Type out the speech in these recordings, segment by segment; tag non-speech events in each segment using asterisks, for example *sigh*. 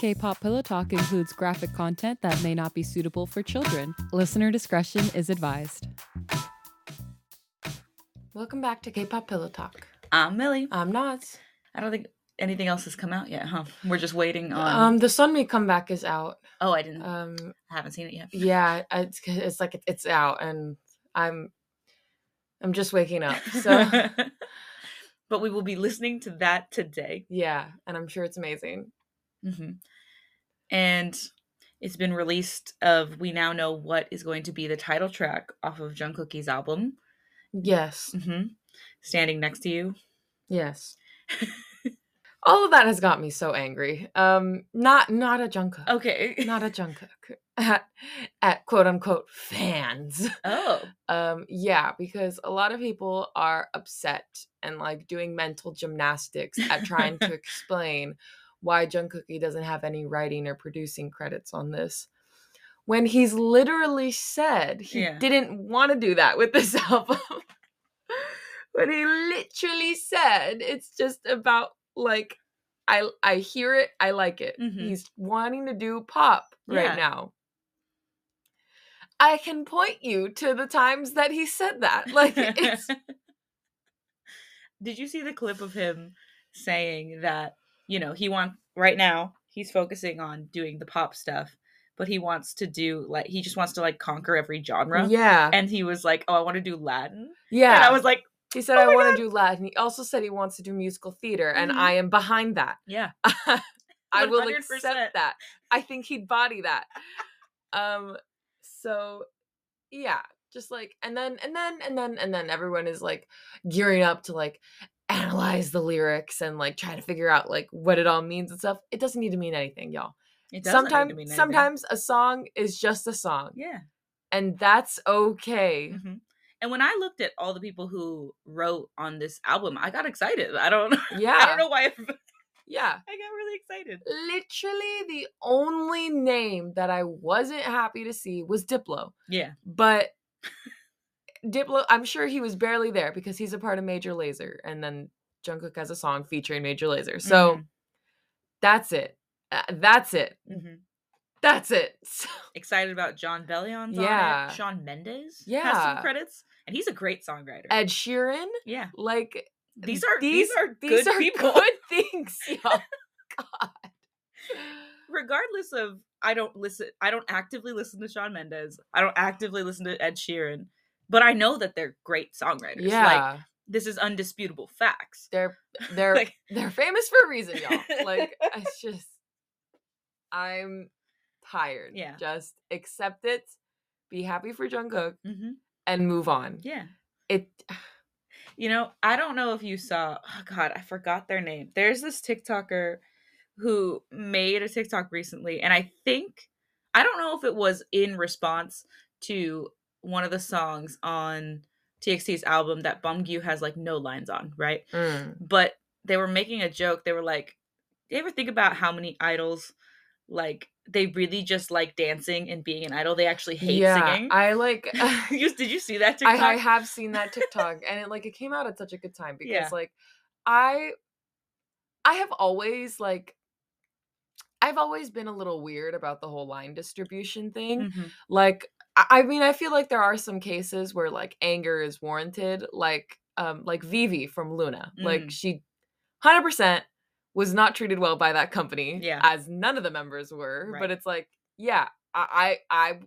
K pop Pillow Talk includes graphic content that may not be suitable for children. Listener discretion is advised. Welcome back to K-pop Pillow Talk. I'm Milly. I'm Nads. I don't think anything else has come out yet, huh? We're just waiting on. Um, the Sun Sunmi comeback is out. oh, I didn't. Um, I haven't seen it yet. yeah, it's it's like it's out, and I'm I'm just waking up. *laughs* So but we will be listening to that today. yeah, and I'm sure it's amazing. Hmm And it's been released. Of we now know what is going to be the title track off of Jungkook's album. Yes, hmm Standing next to you. yes. *laughs* All of that has got me so angry. Um, not not a Jungkook. Okay. *laughs* Not a Jungkook. *laughs* At, at quote unquote fans. oh. Um, yeah, because a lot of people are upset and like doing mental gymnastics at trying to explain why Jungkook doesn't have any writing or producing credits on this. When he's literally said he Yeah. didn't want to do that with this *laughs* album. when he literally said it's just about like I I hear it, I like it. Mhm. He's wanting to do pop Yeah. right now. I can point you to the times that he said that. Like it's *laughs* Did you see the clip of him saying that, you know, he wants right now, he's focusing on doing the pop stuff, but he wants to do like he just wants to like conquer every genre. yeah, And he was like, "Oh, I want to do Latin." yeah. And I was like, he said "Oh I want God." to do Latin. He also said he wants to do musical theater, and Mhm. I am behind that. "Yeah." *laughs* I will 100%. accept that. I think he'd body that. Um so yeah, just like and then and then and then and then everyone is like gearing up to like analyze the lyrics and like try to figure out like what it all means and stuff. It doesn't need to mean anything, y'all. It doesn't need to Sometimes sometimes a song is just a song Yeah. and that's okay. hmm And when I looked at all the people who wrote on this album, I got excited. I don't Yeah. *laughs* I don't know why *laughs* Yeah. I got really excited. Literally the only name that I wasn't happy to see was Diplo. Yeah. But Diplo, I'm sure he was barely there because he's a part of Major Lazer, and then Jungkook has a song featuring Major Lazer. So Mhm. that's it. Uh, that's it. Mhm. That's it. *laughs* So- excited about Jon Bellion's on Yeah. it. Shawn Mendes has some credits, and he's a great songwriter. Ed Sheeran, yeah, like these are these, are these good are *laughs* people. good things. *laughs* God. Regardless of, I don't listen. I don't actively listen to Shawn Mendes. I don't actively listen to Ed Sheeran, but I know that they're great songwriters. Yeah, like this is undisputable facts. they're *laughs* they're Like- they're famous for a reason, y'all. Like *laughs* it's just, I'm tired. Yeah. just accept it, be happy for Jungkook, hmm and move on. Yeah. It *sighs* You know, I don't know if you saw. Oh God, I forgot their name. There's this TikToker who made a TikTok recently, and I think I don't know if it was in response to one of the songs on TXT's album that Beomgyu has like no lines on, right? mm, But they were making a joke. They were like, "Do you ever think about how many idols like they really just like dancing and being an idol? They actually hate yeah, singing." I like. *laughs* You- *laughs* did you see that TikTok? I, I have seen that *laughs* TikTok, and it like it came out at such a good time because Yeah. like I I have always like I've always been a little weird about the whole line distribution thing. Mhm. Like I mean, I feel like there are some cases where like anger is warranted, like um like Vivi from LOONA. Like Mm. she 100% was not treated well by that company Yeah. as none of the members were, Right. but it's like yeah, I I, I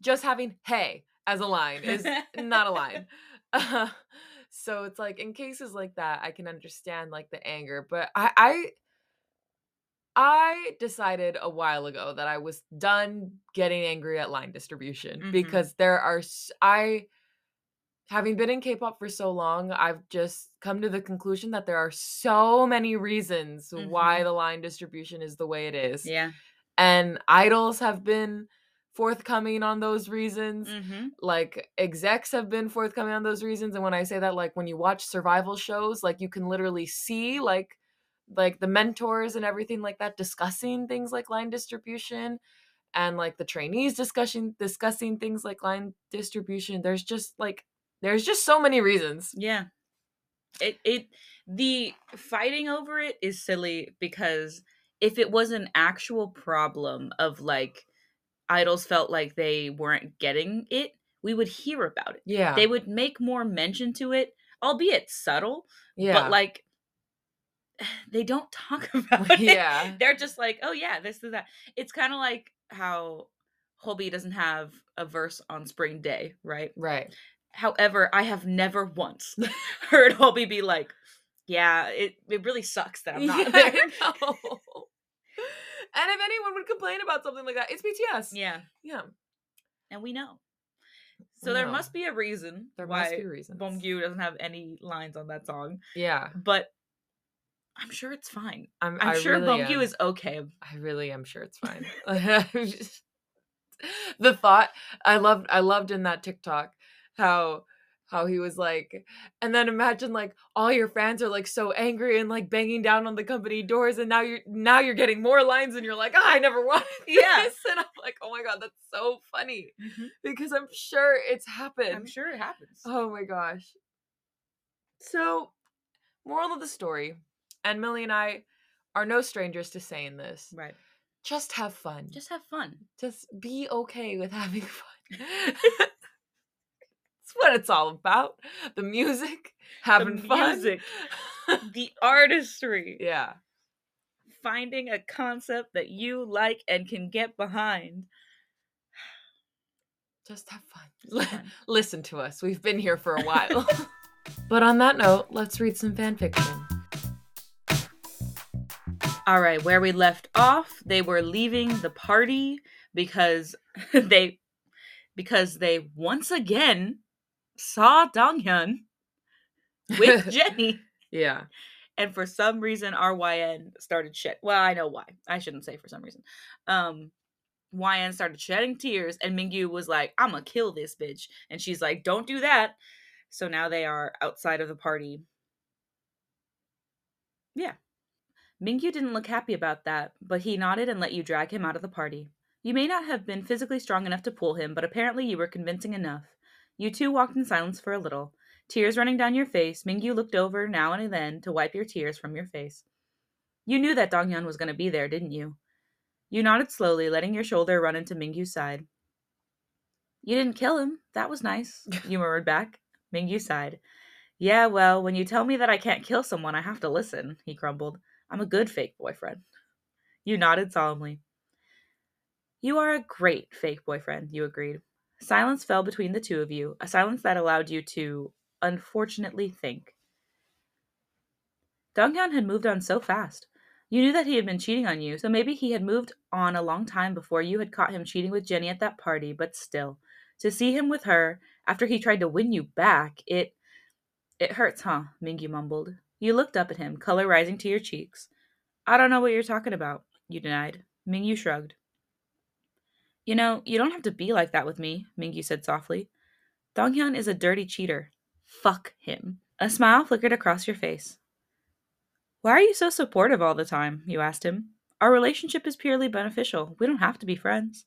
just having hey as a line is not a line. Uh, *laughs* *laughs* so it's like in cases like that, I can understand like the anger, but I, I, I decided a while ago that I was done getting angry at line distribution Mhm. because there are I having been in K-pop for so long, I've just come to the conclusion that there are so many reasons why Mhm. the line distribution is the way it is, Yeah. and idols have been forthcoming on those reasons Mm-hmm. like execs have been forthcoming on those reasons and when i say that like when you watch survival shows like you can literally see like like the mentors and everything like that discussing things like line distribution and like the trainees discussing discussing things like line distribution there's just like there's just so many reasons Yeah. It it the fighting over it is silly because if it was an actual problem of like idols felt like they weren't getting it, we would hear about it. Yeah. They would make more mention to it, albeit subtle, yeah. but like *sighs* they don't talk *laughs* *laughs* about it. Yeah. They're just like, oh yeah, this is that. It's kind of like how Hobi doesn't have a verse on Spring Day, right? right. However, I have never once *laughs* heard Hobi be like, yeah, it, it really sucks that I'm not Yeah, there. And if anyone would complain about something like that, it's BTS. Yeah, Yeah. and we know. We So there know. must be a reason There why must be reasons. Beomgyu doesn't have any lines on that song, Yeah. but I'm sure it's fine. I'm, I'm sure really am. is okay. I really am sure it's fine. *laughs* the thought I loved I loved in that TikTok how how he was like and then imagine like all your fans are like so angry and like banging down on the company doors and now you're now you're getting more lines and you're like oh, I never *laughs* wanted Yeah. this and I'm like oh my god that's so funny mm-hmm. because I'm sure it's happened I'm sure it happens. Oh my gosh. So, moral of the story, and Milly and I are no strangers to saying this. Right. Just have fun. Just have fun. Just be okay with having fun. *laughs* It's what it's all about. The music, having fun. music. *laughs* the artistry. yeah. Finding a concept that you like and can get behind. *sighs* Just have fun. Just have *laughs* fun. Listen to us. We've been here for a while. but on that note, let's read some fan fiction. All right, where we left off, they were leaving the party because *laughs* they because they once again saw Donghyun with *laughs* Jenny. Yeah. and for some reason RYN started shed. Well, I know why. I shouldn't say for some reason. Um, YN started shedding tears, and Mingyu was like, "I'm gonna kill this bitch," and she's like, "Don't do that." So now they are outside of the party. Yeah, Mingyu didn't look happy about that, but he nodded and let you drag him out of the party. You may not have been physically strong enough to pull him, but apparently you were convincing enough. You two walked in silence for a little. Tears running down your face, Mingyu looked over now and then to wipe your tears from your face. You knew that Donghyun was going to be there, didn't you? You nodded slowly, letting your shoulder run into Mingyu's side. You didn't kill him. That was nice, *laughs* you murmured back. Mingyu sighed. Yeah, well, when you tell me that I can't kill someone, I have to listen, he grumbled. I'm a good fake boyfriend. You nodded solemnly. You are a great fake boyfriend, you agreed. Silence fell between the two of you, a silence that allowed you to, unfortunately, think. Donghyun had moved on so fast. You knew that he had been cheating on you, so maybe he had moved on a long time before you had caught him cheating with Jenny at that party, but still, to see him with her after he tried to win you back, it. It hurts, huh? Mingyu mumbled. You looked up at him, color rising to your cheeks. I don't know what you're talking about, you denied. Mingyu shrugged. You know, you don't have to be like that with me, Mingyu said softly. Donghyun is a dirty cheater. Fuck him. A smile flickered across your face. Why are you so supportive all the time? You asked him. Our relationship is purely beneficial. We don't have to be friends.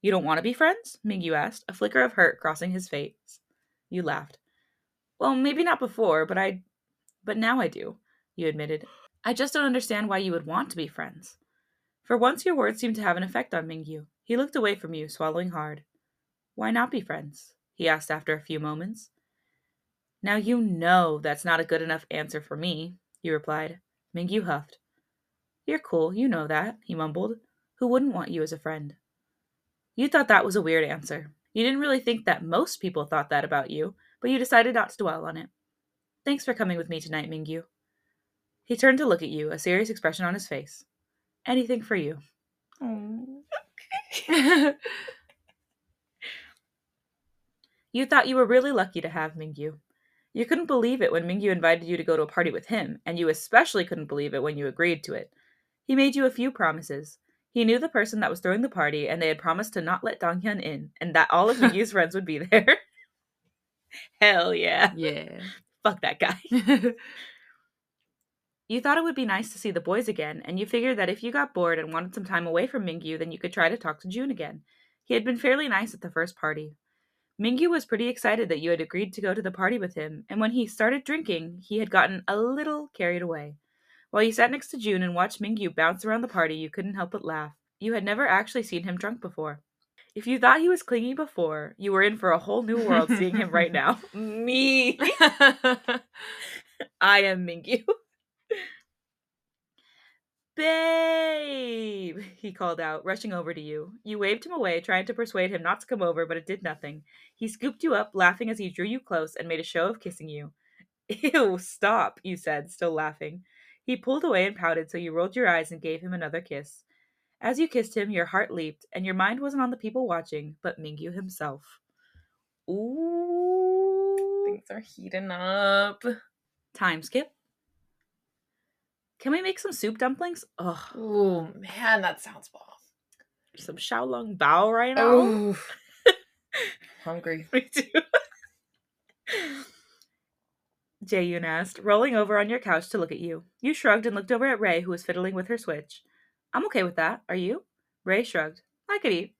You don't want to be friends? Mingyu asked, a flicker of hurt crossing his face. You laughed. Well, maybe not before, but I. But now I do, you admitted. I just don't understand why you would want to be friends. For once, your words seemed to have an effect on Mingyu. He looked away from you, swallowing hard. Why not be friends? he asked after a few moments. Now you know that's not a good enough answer for me, you replied. Mingyu huffed. You're cool, you know that, he mumbled. Who wouldn't want you as a friend? You thought that was a weird answer. You didn't really think that most people thought that about you, but you decided not to dwell on it. Thanks for coming with me tonight, Mingyu. He turned to look at you, a serious expression on his face. Anything for you. Oh, *laughs* you thought you were really lucky to have Mingyu. You couldn't believe it when Mingyu invited you to go to a party with him, and you especially couldn't believe it when you agreed to it. He made you a few promises. He knew the person that was throwing the party, and they had promised to not let Donghyun in, and that all of *laughs* Mingyu's friends would be there. *laughs* Hell yeah. yeah. Fuck that guy. *laughs* You thought it would be nice to see the boys again, and you figured that if you got bored and wanted some time away from Mingyu, then you could try to talk to June again. He had been fairly nice at the first party. Mingyu was pretty excited that you had agreed to go to the party with him, and when he started drinking, he had gotten a little carried away. While you sat next to June and watched Mingyu bounce around the party, you couldn't help but laugh. You had never actually seen him drunk before. If you thought he was clingy before, you were in for a whole new world seeing him right now. *laughs* Me. *laughs* I am Mingyu. Babe, he called out, rushing over to you. You waved him away, trying to persuade him not to come over, but it did nothing. He scooped you up, laughing as he drew you close and made a show of kissing you. *laughs* Ew, stop, you said, still laughing. He pulled away and pouted, so you rolled your eyes and gave him another kiss. As you kissed him, your heart leaped, and your mind wasn't on the people watching, but Mingyu himself. Ooh. Things are heating up. Time skip. Can we make some soup dumplings? Oh man, that sounds bomb. Some Xiaolong Bao right now. Oh, *laughs* hungry. Me too. Jaeyun asked, rolling over on your couch to look at you. You shrugged and looked over at Ray, who was fiddling with her switch. I'm okay with that. Are you? Ray shrugged. I could eat.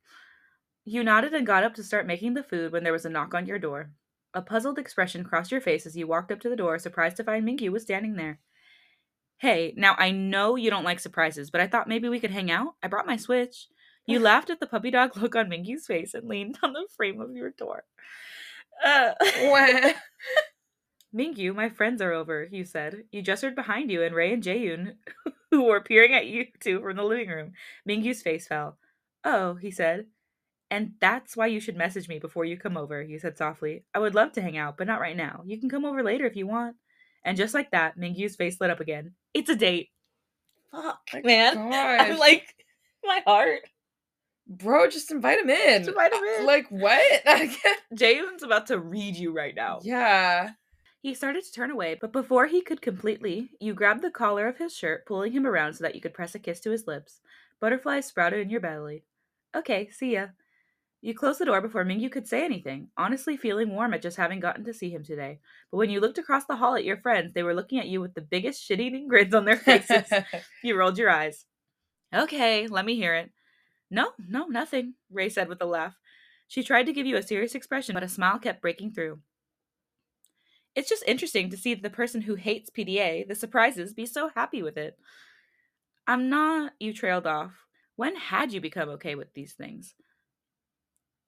You nodded and got up to start making the food when there was a knock on your door. A puzzled expression crossed your face as you walked up to the door, surprised to find Mingyu was standing there. Hey, now I know you don't like surprises, but I thought maybe we could hang out. I brought my switch. You *laughs* laughed at the puppy dog look on Mingyu's face and leaned on the frame of your door. Uh. Wah. *laughs* *laughs* Mingyu, my friends are over, you said. You gestured behind you, and Ray and Jaeyun, *laughs* who were peering at you two from the living room. Mingyu's face fell. Oh, he said. And that's why you should message me before you come over, you said softly. I would love to hang out, but not right now. You can come over later if you want. And just like that, Mingyu's face lit up again. It's a date. Fuck, man. *laughs* I'm like, my heart. Bro, just invite him in. Just invite him in. Like what? *laughs* Jaeyun's about to read you right now. yeah. He started to turn away, but before he could completely, you grabbed the collar of his shirt, pulling him around so that you could press a kiss to his lips. Butterflies sprouted in your belly. Okay, see ya. You closed the door before Mingyu could say anything, honestly feeling warm at just having gotten to see him today. But when you looked across the hall at your friends, they were looking at you with the biggest shit eating grins on their faces. *laughs* you rolled your eyes. Okay, let me hear it. No, no, nothing, Ray said with a laugh. She tried to give you a serious expression, but a smile kept breaking through. It's just interesting to see the person who hates PDA, the surprises, be so happy with it. I'm not, you trailed off. When had you become okay with these things?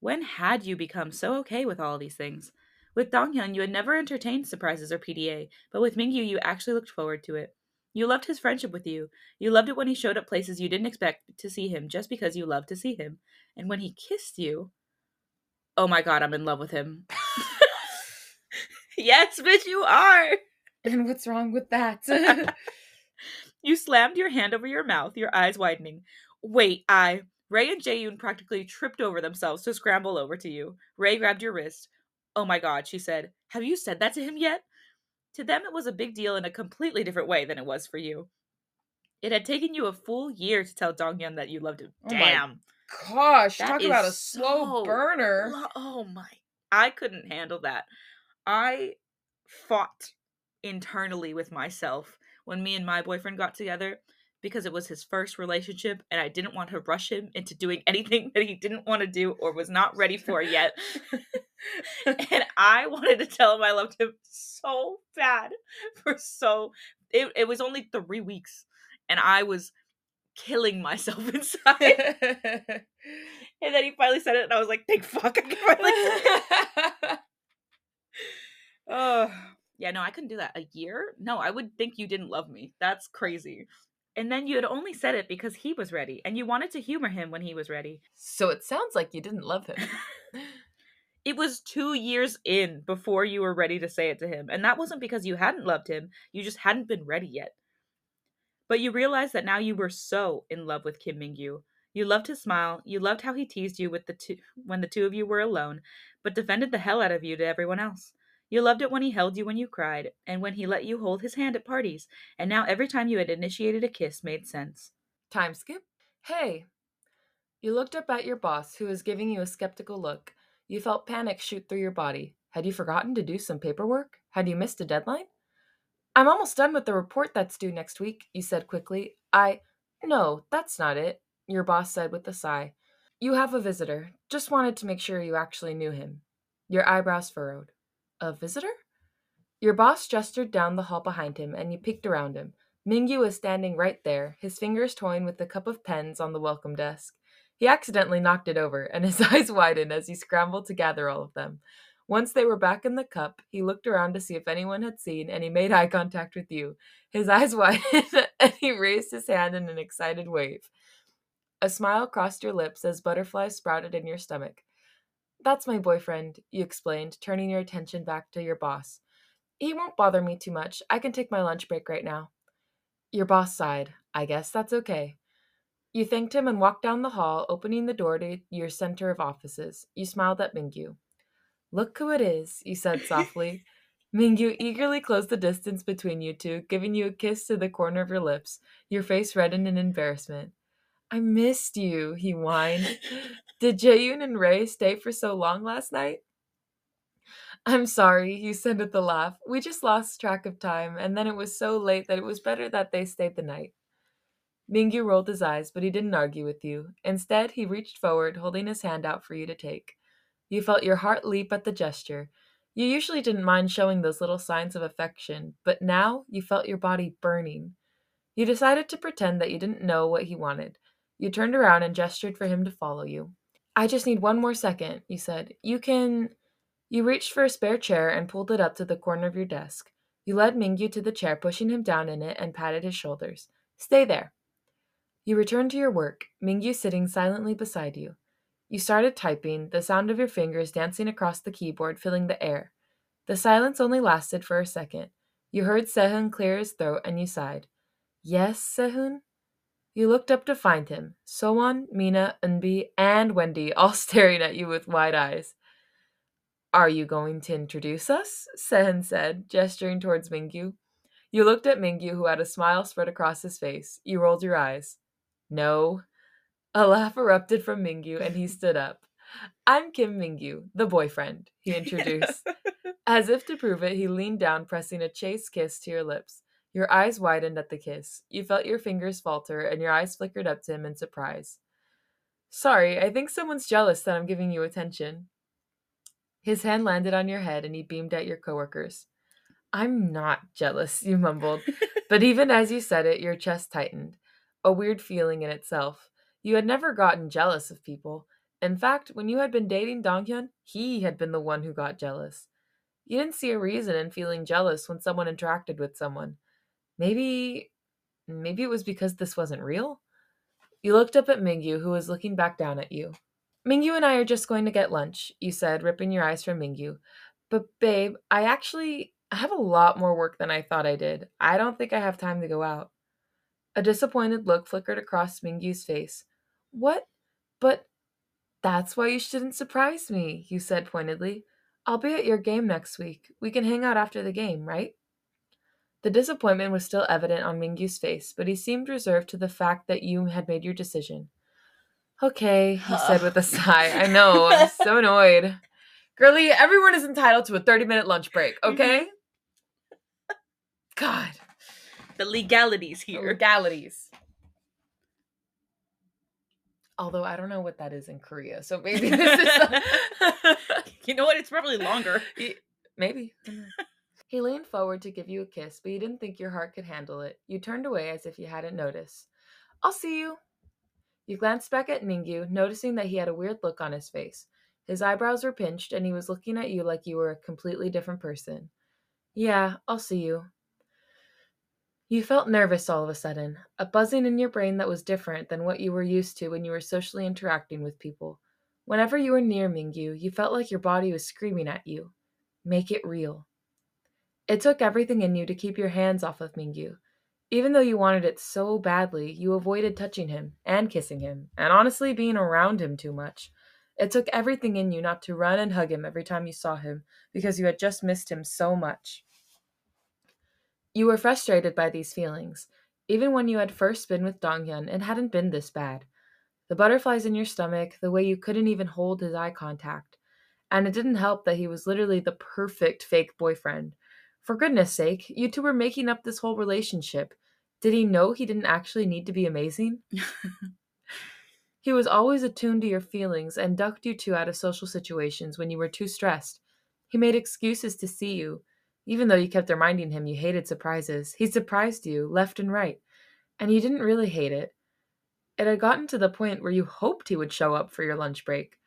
When had you become so okay with all these things? With Donghyun, you had never entertained surprises or PDA, but with Mingyu, you actually looked forward to it. You loved his friendship with you. You loved it when he showed up places you didn't expect to see him just because you loved to see him. And when he kissed you, oh my god, I'm in love with him. *laughs* yes, bitch, you are. and what's wrong with that? *laughs* *laughs* You slammed your hand over your mouth, your eyes widening. Wait, I. Ray and Jaeyun practically tripped over themselves to scramble over to you. Ray grabbed your wrist. Oh my god, she said. Have you said that to him yet? To them, it was a big deal in a completely different way than it was for you. It had taken you a full year to tell Donghyun that you loved him. Oh Damn. Gosh, That talk about a is slow so burner. Lo- Oh my. I couldn't handle that. I fought internally with myself when me and my boyfriend got together because it was his first relationship and I didn't want to rush him into doing *laughs* anything that he didn't want to do or was not ready for yet. *laughs* and I wanted to tell him I loved him so bad for so it, it was only three weeks and I was killing myself *laughs* inside. and then he finally said it and I was like, thank fuck I can finally. Oh, yeah, no, I couldn't do that. A year? No, I would think you didn't love me. That's crazy. And then you had only said it because he was ready, and you wanted to humor him when he was ready. so it sounds like you didn't love him. *laughs* It was two years in before you were ready to say it to him, and that wasn't because you hadn't loved him, you just hadn't been ready yet. But you realized that now you were so in love with Kim Mingyu. You loved his smile, you loved how he teased you with the two when the two of you were alone, but defended the hell out of you to everyone else. You loved it when he held you when you cried, and when he let you hold his hand at parties, and now every time you had initiated a kiss made sense. Time skip. Hey. You looked up at your boss, who was giving you a skeptical look. You felt panic shoot through your body. Had you forgotten to do some paperwork? Had you missed a deadline? I'm almost done with the report that's due next week, you said quickly. I. No, that's not it, your boss said with a sigh. You have a visitor. Just wanted to make sure you actually knew him. Your eyebrows furrowed. A visitor? Your boss gestured down the hall behind him, and you peeked around him. Mingyu was standing right there, his fingers toying with the cup of pens on the welcome desk. He accidentally knocked it over, and his *laughs* eyes widened as he scrambled to gather all of them. Once they were back in the cup, he looked around to see if anyone had seen, and he made eye contact with you. His *laughs* eyes widened, and he raised his hand in an excited wave. A smile crossed your lips as butterflies sprouted in your stomach. That's my boyfriend, you explained, turning your attention back to your boss. He won't bother me too much. I can take my lunch break right now. Your boss sighed. I guess that's okay. You thanked him and walked down the hall, opening the door to your center of offices. You smiled at Mingyu. Look who it is, you said softly. *laughs* Mingyu eagerly closed the distance between you two, giving you a kiss to the corner of your lips. Your face reddened in embarrassment. I missed you, he whined. Did Jaeyun and Ray stay for so long last night? I'm sorry, you said with a laugh. We just lost track of time, and then it was so late that it was better that they stayed the night. Mingyu rolled his eyes, but he didn't argue with you. Instead, he reached forward, holding his hand out for you to take. You felt your heart leap at the gesture. You usually didn't mind showing those little signs of affection, but now you felt your body burning. You decided to pretend that you didn't know what he wanted. You turned around and gestured for him to follow you. I just need one more second, you said. You can. You reached for a spare chair and pulled it up to the corner of your desk. You led Mingyu to the chair, pushing him down in it, and patted his shoulders. Stay there. You returned to your work, Mingyu sitting silently beside you. You started typing, the sound of your fingers dancing across the keyboard filling the air. The silence only lasted for a second. You heard Sehun clear his throat and you sighed. Yes, Sehun? You looked up to find him, Sowon, Mina, Eunbi, and Wendy *laughs* all staring at you with wide eyes. Are you going to introduce us? *laughs* Sehun said, gesturing towards Mingyu. You looked at Mingyu, who had a smile spread across his face. You rolled your eyes. No. A laugh erupted from Mingyu, and he *laughs* stood up. I'm Kim Mingyu, the boyfriend, he introduced. As if to prove it, he leaned down, pressing a chaste kiss to your lips. Your eyes widened at the kiss. You felt your fingers falter, and your eyes flickered up to him in surprise. Sorry, I think someone's jealous that I'm giving you attention. His hand landed on your head and he beamed at your coworkers. I'm not jealous, you mumbled. *laughs* but even as you said it, your chest tightened. A weird feeling in itself. You had never gotten jealous of people. In fact, when you had been dating Donghyun, he had been the one who got jealous. You didn't see a reason in feeling jealous when someone interacted with someone. Maybe maybe it was because this wasn't real? You looked up at Mingyu, who was looking back down at you. Mingyu and I are just going to get lunch, you said, ripping your eyes from Mingyu. But babe, I actually I have a lot more work than I thought I did. I don't think I have time to go out. A disappointed look flickered across Mingyu's face. What? But that's why you shouldn't surprise me, you said pointedly. I'll be at your game next week. We can hang out after the game, right? The disappointment was still evident on Mingyu's face, but he seemed reserved to the fact that you had made your decision. Okay, he said with a sigh. I know, I'm *laughs* so annoyed. Girlie, everyone is entitled to a 30 minute lunch break, okay? Mm-hmm. God. The legalities here. The legalities. Although I don't know what that is in Korea, so maybe this is. A... *laughs* you know what? It's probably longer. *laughs* Maybe. He leaned forward to give you a kiss, but you didn't think your heart could handle it. You turned away as if you hadn't noticed. I'll see you, you glanced back at Mingyu, noticing that he had a weird look on his face. His eyebrows were pinched, and he was looking at you like you were a completely different person. Yeah, I'll see you. You felt nervous all of a sudden, a buzzing in your brain that was different than what you were used to when you were socially interacting with people. Whenever you were near Mingyu, you felt like your body was screaming at you. Make it real. It took everything in you to keep your hands off of Mingyu, even though you wanted it so badly, you avoided touching him and kissing him, and honestly being around him too much. It took everything in you not to run and hug him every time you saw him, because you had just missed him so much. You were frustrated by these feelings. Even when you had first been with Donghyun, it hadn't been this bad. The butterflies in your stomach, the way you couldn't even hold his eye contact. And it didn't help that he was literally the perfect fake boyfriend for goodness sake, you two were making up this whole relationship. Did he know he didn't actually need to be amazing? *laughs* he was always attuned to your feelings and ducked you two out of social situations when you were too stressed. He made excuses to see you. Even though you kept reminding him you hated surprises, he surprised you left and right, and you didn't really hate it. It had gotten to the point where you hoped he would show up for your lunch break,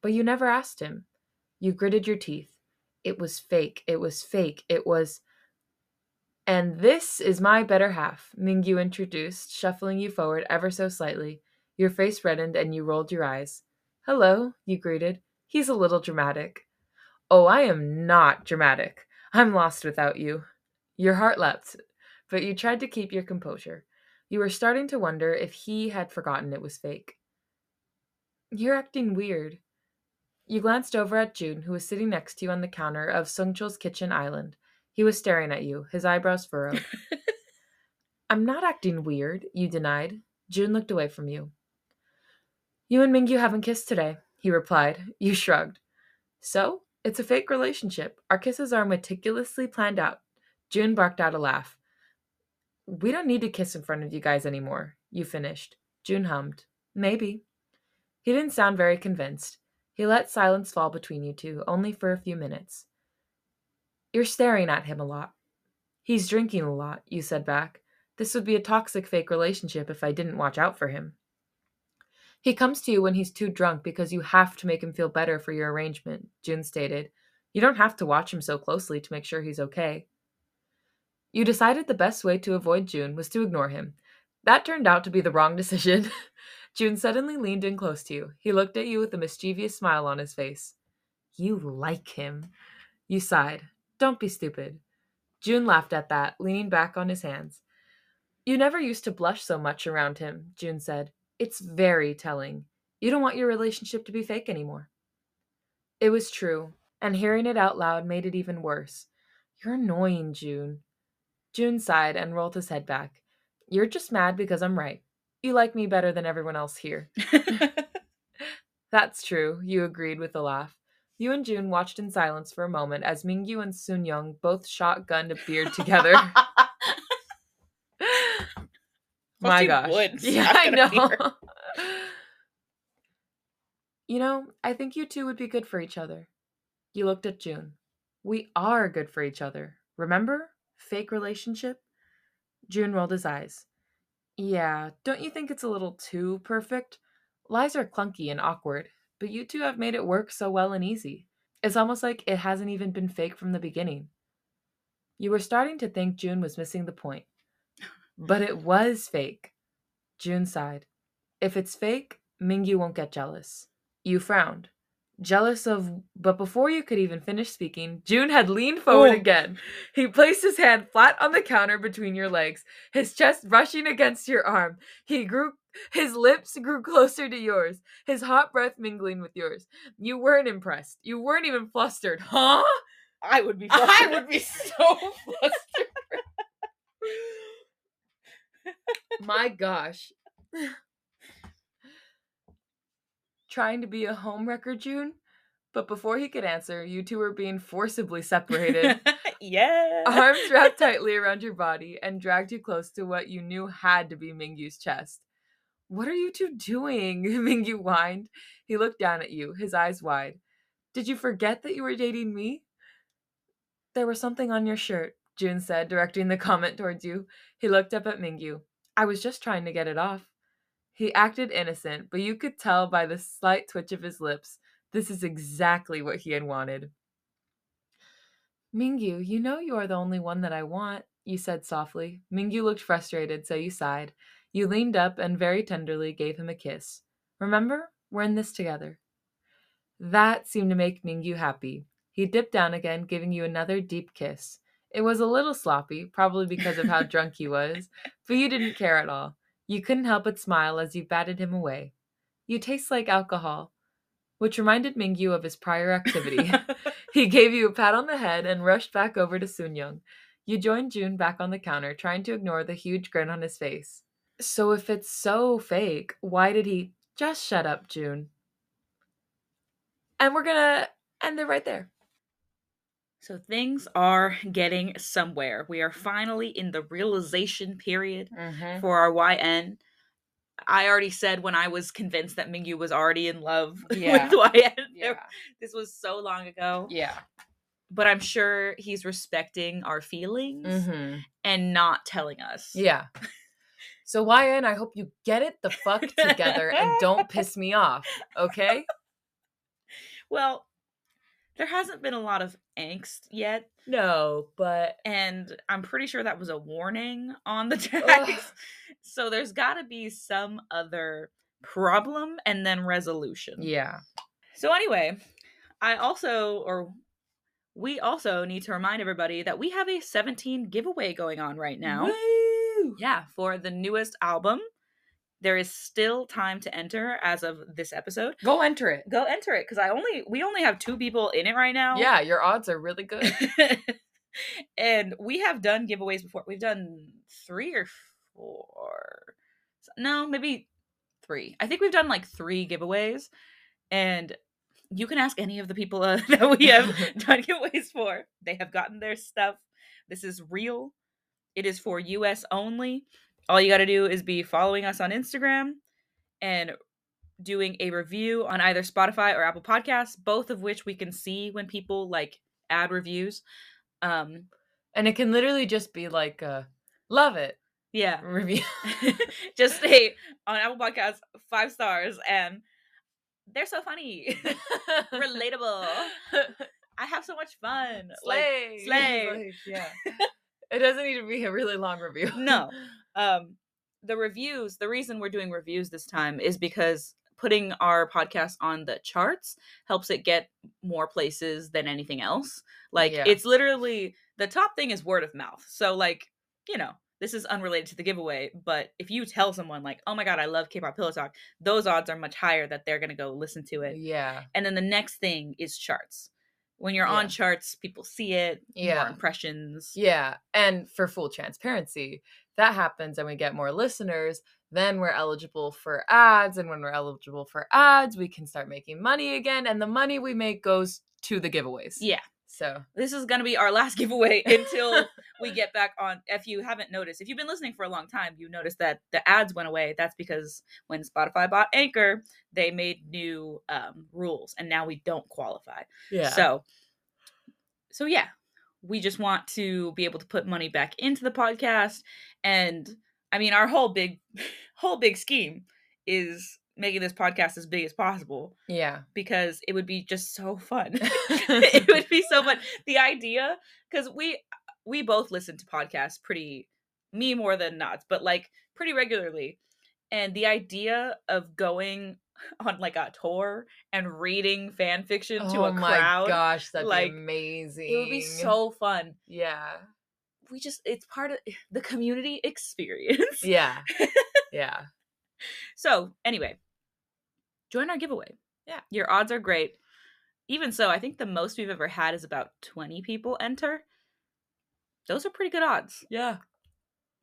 but you never asked him. You gritted your teeth. It was fake. It was fake. It was. And this is my better half, Mingyu introduced, shuffling you forward ever so slightly. Your face reddened and you rolled your eyes. Hello, you greeted. He's a little dramatic. Oh, I am not dramatic. I'm lost without you. Your heart leapt, but you tried to keep your composure. You were starting to wonder if he had forgotten it was fake. You're acting weird. You glanced over at June, who was sitting next to you on the counter of Seungcheol's kitchen island. He was staring at you, his eyebrows furrowed. *laughs* I'm not acting weird, you denied. June looked away from you. You and Mingyu haven't kissed today, he replied. You shrugged. So, it's a fake relationship. Our kisses are meticulously planned out. June barked out a laugh. We don't need to kiss in front of you guys anymore, you finished. June hummed. Maybe. He didn't sound very convinced. He let silence fall between you two, only for a few minutes. You're staring at him a lot. He's drinking a lot, you said back. This would be a toxic fake relationship if I didn't watch out for him. He comes to you when he's too drunk because you have to make him feel better for your arrangement, June stated. You don't have to watch him so closely to make sure he's okay. You decided the best way to avoid June was to ignore him. That turned out to be the wrong decision. *laughs* June suddenly leaned in close to you. He looked at you with a mischievous smile on his face. You like him. You sighed. Don't be stupid. June laughed at that, leaning back on his hands. You never used to blush so much around him, June said. It's very telling. You don't want your relationship to be fake anymore. It was true, and hearing it out loud made it even worse. You're annoying, June. June sighed and rolled his head back. You're just mad because I'm right. You like me better than everyone else here. *laughs* *laughs* That's true, you agreed with a laugh. You and June watched in silence for a moment as Mingyu and Soonyoung both shotgunned a beard together. *laughs* My gosh. would Yeah, I know. you know, I think you two would be good for each other. You looked at June. We are good for each other. Remember? Fake relationship? June rolled his eyes. Yeah, don't you think it's a little too perfect? Lies are clunky and awkward, but you two have made it work so well and easy. It's almost like it hasn't even been fake from the beginning. You were starting to think June was missing the point. But it was fake. June sighed. If it's fake, Mingyu won't get jealous. You frowned. Jealous of. But before you could even finish speaking, June had leaned forward Oh. again. He placed his hand flat on the counter between your legs, his chest brushing against your arm. He grew. His lips grew closer to yours, his hot breath mingling with yours. You weren't impressed. You weren't even flustered. Huh? I would be. *laughs* I would be so flustered. *laughs* My gosh. *laughs* Trying to be a homewrecker, June? But before he could answer, you two were being forcibly separated. *laughs* yeah. Arms wrapped *laughs* tightly around your body and dragged you close to what you knew had to be Mingyu's chest. What are you two doing? *laughs* Mingyu whined. He looked down at you, his eyes wide. Did you forget that you were dating me? There was something on your shirt, June said, directing the comment towards you. He looked up at Mingyu. I was just trying to get it off. He acted innocent, but you could tell by the slight twitch of his lips this is exactly what he had wanted. Mingyu, you know you are the only one that I want, you said softly. Mingyu looked frustrated, so you sighed. You leaned up and very tenderly gave him a kiss. Remember? We're in this together. That seemed to make Mingyu happy. He dipped down again, giving you another deep kiss. It was a little sloppy, probably because of how drunk he was, but you didn't care at all. You couldn't help but smile as you batted him away. You taste like alcohol, which reminded Mingyu of his prior activity. *laughs* *laughs* He gave you a pat on the head and rushed back over to Soonyoung. You joined June back on the counter, trying to ignore the huge grin on his face. So if it's so fake, why did he just shut up, June? And we're gonna end it right there. So things are getting somewhere. We are finally in the realization period for our YN. I already said when I was convinced that Mingyu was already in love *laughs* Yeah. with YN. Yeah. This was so long ago. Yeah. but I'm sure he's respecting our feelings Mm-hmm. and not telling us. Yeah. So YN, I hope you get it the fuck together and don't *laughs* piss me off, okay? Well, there hasn't been a lot of angst yet, No, but and I'm pretty sure that was a warning on the *laughs* text. so there's got to be some other problem and then resolution. yeah. So anyway, I also or we also need to remind everybody that we have a 17 giveaway going on right now. Woo! Yeah, for the newest album. There is still time to enter as of this episode. Go enter it. Go enter it because I only we only have two people in it right now. Yeah, your odds are really good. *laughs* and we have done giveaways before. We've done three or four. No, maybe three. I think we've done like three giveaways. And you can ask any of the people uh, *laughs* that we have *laughs* done giveaways for. They have gotten their stuff. This is real. It is for US only. All you got to do is be following us on Instagram and doing a review on either Spotify or Apple Podcasts, both of which we can see when people like add reviews. Um and it can literally just be like a love it yeah. review. *laughs* Just say on Apple Podcasts, five stars and they're so funny. *laughs* Relatable. *laughs* I have so much fun. Like, Slay. slay. Yeah. It doesn't need to be a really long review. no. Um the reviews, the reason we're doing reviews this time is because putting our podcast on the charts helps it get more places than anything else. Like Yeah. it's literally the top thing is word of mouth. So like, you know, this is unrelated to the giveaway, but if you tell someone like, "Oh my god, I love K-pop Pillow Talk," those odds are much higher that they're going to go listen to it. Yeah. And then the next thing is charts. When you're Yeah. on charts, people see it, Yeah. more impressions. Yeah. And for full transparency, that happens and we get more listeners, then we're eligible for ads. And when we're eligible for ads, we can start making money again. And the money we make goes to the giveaways. Yeah. So this is going to be our last *laughs* giveaway until we get back on. If you haven't noticed if you've been listening for a long time you noticed that the ads went away. That's because when spotify bought anchor they made new um, rules and now we don't qualify. Yeah. so so yeah we just want to be able to put money back into the podcast and i mean our whole big *laughs* whole big scheme is making this podcast as big as possible yeah. because it would be just so fun. *laughs* *laughs* it would be so fun. The idea, because we we both listen to podcasts pretty me more than not, but like pretty regularly. And the idea of going on like a tour and reading fan fiction to oh a my crowd, gosh, that'd like, be amazing. it would be so fun. Yeah. We just it's part of the community experience. Yeah. *laughs* yeah. So, anyway, join our giveaway. Yeah. Your odds are great. Even so, I think the most we've ever had is about 20 people enter. Those are pretty good odds. Yeah.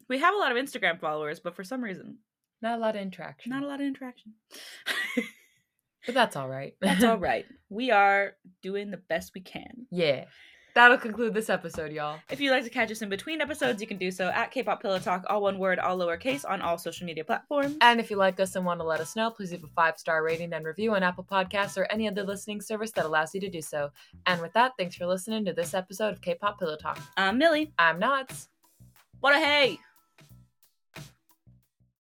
We have a lot of Instagram followers, but for some reason, Not a lot of interaction. not a lot of interaction. but that's all right. That's all *laughs* right. We are doing the best we can. Yeah. That'll conclude this episode, y'all. If you'd like to catch us in between episodes, you can do so at K-pop Pillow Talk, all one word, all lowercase, on all social media platforms. And if you like us and want to let us know, please leave a five star rating and review on Apple Podcasts or any other listening service that allows you to do so. And with that, thanks for listening to this episode of K pop Pillow Talk. I'm Milly. I'm Knots. What a hey!